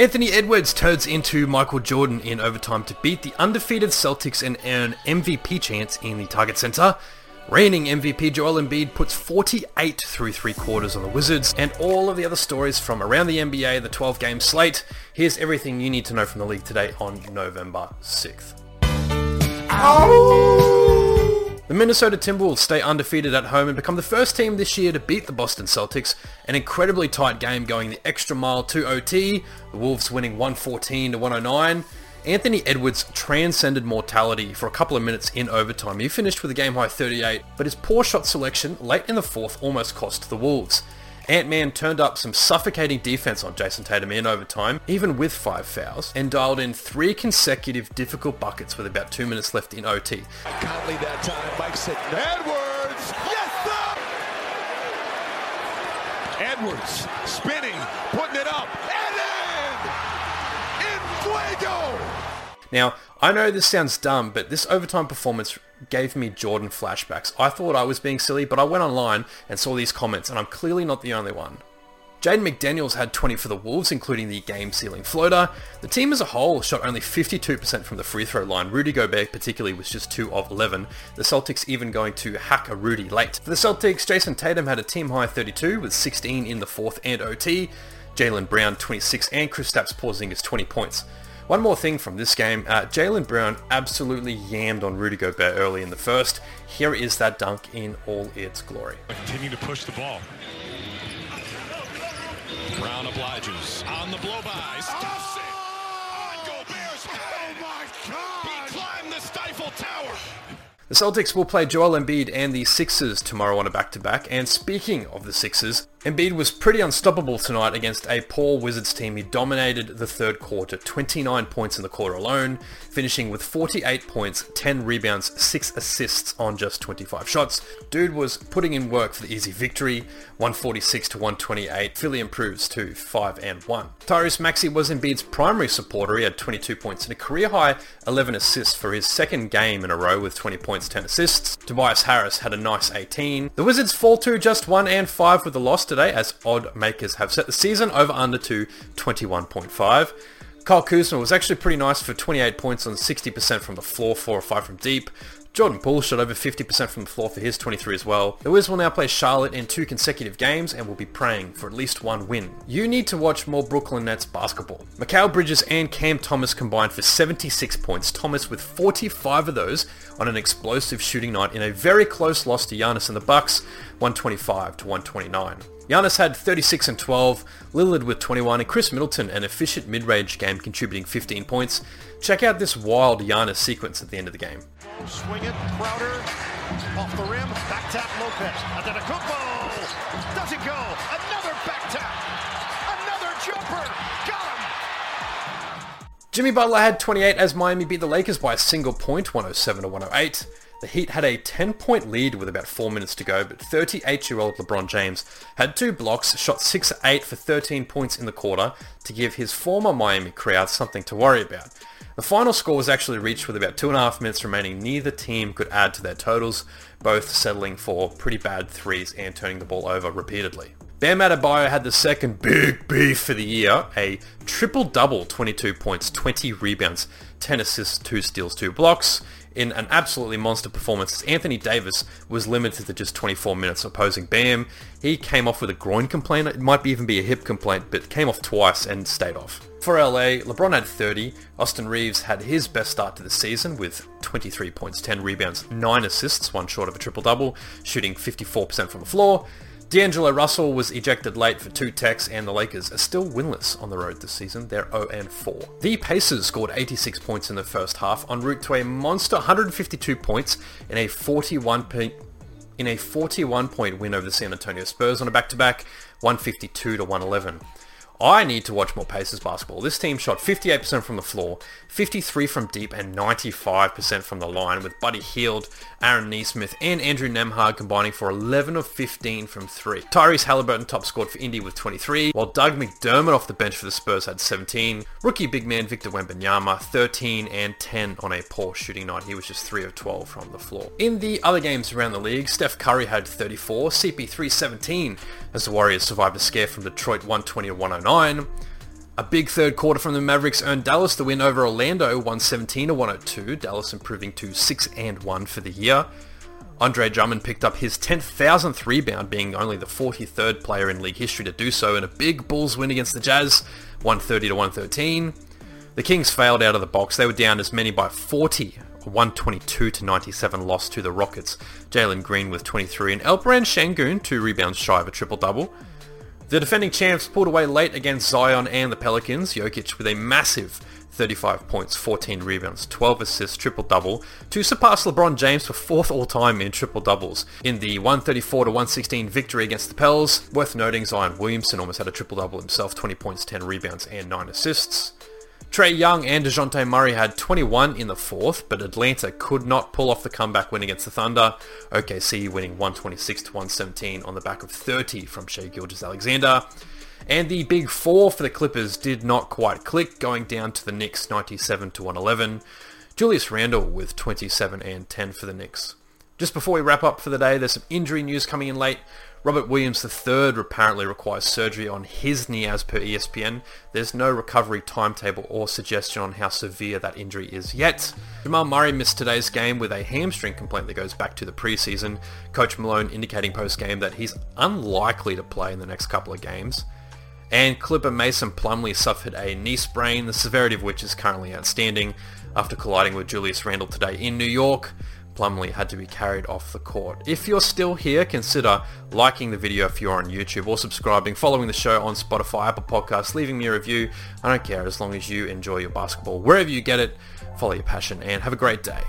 Anthony Edwards turns into Michael Jordan in overtime to beat the undefeated Celtics and earn MVP chance in the Target Center. Reigning MVP Joel Embiid puts 48 through three quarters on the Wizards, and all of the other stories from around the NBA, the 12-game slate. Here's everything you need to know from the league today on November 6th. The Minnesota Timberwolves stay undefeated at home and become the first team this year to beat the Boston Celtics. An incredibly tight game going the extra mile to OT, the Wolves winning 114 to 109. Anthony Edwards transcended mortality for a couple of minutes in overtime. He finished with a game high 38, but his poor shot selection late in the fourth almost cost the Wolves. Ant-Man turned up some suffocating defense on Jayson Tatum in overtime, even with five fouls, and dialed in three consecutive difficult buckets with about two minutes left in OT. Conley that time, Mike said, Edwards! Yes, sir! Edwards spinning, putting it up, and in! In fuego! Now, I know this sounds dumb, but this overtime performance gave me Jordan flashbacks. I thought I was being silly, but I went online and saw these comments, and I'm clearly not the only one. Jaden McDaniels had 20 for the Wolves, including the game-sealing floater. The team as a whole shot only 52% from the free throw line. Rudy Gobert particularly was just 2 of 11. The Celtics even going to hack a Rudy late. For the Celtics, Jayson Tatum had a team-high 32 with 16 in the fourth and OT. Jaylen Brown 26 and Kristaps Porzingis 20 points. One more thing from this game, uh, Jaylen Brown absolutely yammed on Rudy Gobert early in the first. Here is that dunk in all its glory. Continue to push the ball. Brown obliges on the blow by. Stuffs it on Gobert's head. Oh my God! He climbed the Stifle Tower. The Celtics will play Joel Embiid and the Sixers tomorrow on a back-to-back. And speaking of the Sixers, Embiid was pretty unstoppable tonight against a poor Wizards team. He dominated the third quarter, 29 points in the quarter alone, finishing with 48 points, 10 rebounds, 6 assists on just 25 shots. Dude was putting in work for the easy victory, 146 to 128. Philly improves to 5 and 1. Tyrese Maxey was Embiid's primary supporter. He had 22 points and a career high 11 assists for his second game in a row with 20 points, 10 assists. Tobias Harris had a nice 18. The Wizards fall to just 1 and 5 with the loss today as odd makers have set the season over under to 21.5. Kyle Kuzma was actually pretty nice for 28 points on 60% from the floor, 4 or 5 from deep. Jordan Poole shot over 50% from the floor for his 23 as well. The Wiz will now play Charlotte in two consecutive games and will be praying for at least one win. You need to watch more Brooklyn Nets basketball. Mikal Bridges and Cam Thomas combined for 76 points, Thomas with 45 of those on an explosive shooting night in a very close loss to Giannis and the Bucks, 125 to 129. Giannis had 36 and 12, Lillard with 21, and Khris Middleton an efficient mid-range game contributing 15 points. Check out this wild Giannis sequence at the end of the game. Swing it, Crowder, off the rim, back tap Lopez. Antetokounmpo, doesn't go. Another back tap, another jumper, got him. Jimmy Butler had 28 as Miami beat the Lakers by a single point, 107 to 108. The Heat had a 10-point lead with about 4 minutes to go, but 38-year-old LeBron James had two blocks, shot 6-8 for 13 points in the quarter to give his former Miami crowd something to worry about. The final score was actually reached with about two and a half minutes remaining. Neither team could add to their totals, both settling for pretty bad threes and turning the ball over repeatedly. Bam Adebayo had the second big beef for the year, a triple-double, 22 points, 20 rebounds, 10 assists, 2 steals, 2 blocks in an absolutely monster performance. Anthony Davis was limited to just 24 minutes opposing Bam. He came off with a groin complaint. It might even be a hip complaint, but came off twice and stayed off. For LA, LeBron had 30. Austin Reaves had his best start to the season with 23 points, 10 rebounds, 9 assists, one short of a triple-double, shooting 54% from the floor. D'Angelo Russell was ejected late for two techs and the Lakers are still winless on the road this season. They're 0-4. The Pacers scored 86 points in the first half en route to a monster 152 points in a 41 point in a 41 point win over the San Antonio Spurs on a back-to-back 152 to 111. I need to watch more Pacers basketball. This team shot 58% from the floor, 53 from deep, and 95% from the line, with Buddy Hield, Aaron Nesmith, and Andrew Nembhard combining for 11 of 15 from 3. Tyrese Haliburton top scored for Indy with 23, while Doug McDermott off the bench for the Spurs had 17. Rookie big man Victor Wembanyama, 13 and 10 on a poor shooting night. He was just 3 of 12 from the floor. In the other games around the league, Steph Curry had 34, CP3 17, as the Warriors survived a scare from Detroit 120 to 109. A big third quarter from the Mavericks earned Dallas the win over Orlando 117 to 102, Dallas improving to 6 and 1 for the year. Andre Drummond picked up his 10,000th rebound, being only the 43rd player in league history to do so in a big Bulls win against the Jazz, 130 to 113. The Kings failed out of the box. They were down as many by 40, a 122 to 97 loss to the Rockets. Jalen Green with 23 and Alperen Sengun, two rebounds shy of a triple-double. The defending champs pulled away late against Zion and the Pelicans, Jokic with a massive 35 points, 14 rebounds, 12 assists, triple-double, to surpass LeBron James for fourth all-time in triple-doubles. In the 134-116 victory against the Pels, worth noting Zion Williamson almost had a triple-double himself, 20 points, 10 rebounds, and 9 assists. Trae Young and DeJounte Murray had 21 in the fourth, but Atlanta could not pull off the comeback win against the Thunder. OKC winning 126 to 117 on the back of 30 from Shai Gilgeous-Alexander. And the big four for the Clippers did not quite click, going down to the Knicks 97 to 111. Julius Randle with 27 and 10 for the Knicks. Just before we wrap up for the day, there's some injury news coming in late. Robert Williams III apparently requires surgery on his knee as per ESPN. There's no recovery timetable or suggestion on how severe that injury is yet. Jamal Murray missed today's game with a hamstring complaint that goes back to the preseason. Coach Malone indicating post-game that he's unlikely to play in the next couple of games. And Clipper Mason Plumlee suffered a knee sprain, the severity of which is currently outstanding. After colliding with Julius Randle today in New York, Plumlee had to be carried off the court. If you're still here, consider liking the video if you're on YouTube or subscribing, following the show on Spotify, Apple Podcasts, leaving me a review. I don't care as long as you enjoy your basketball wherever you get it. Follow your passion and have a great day.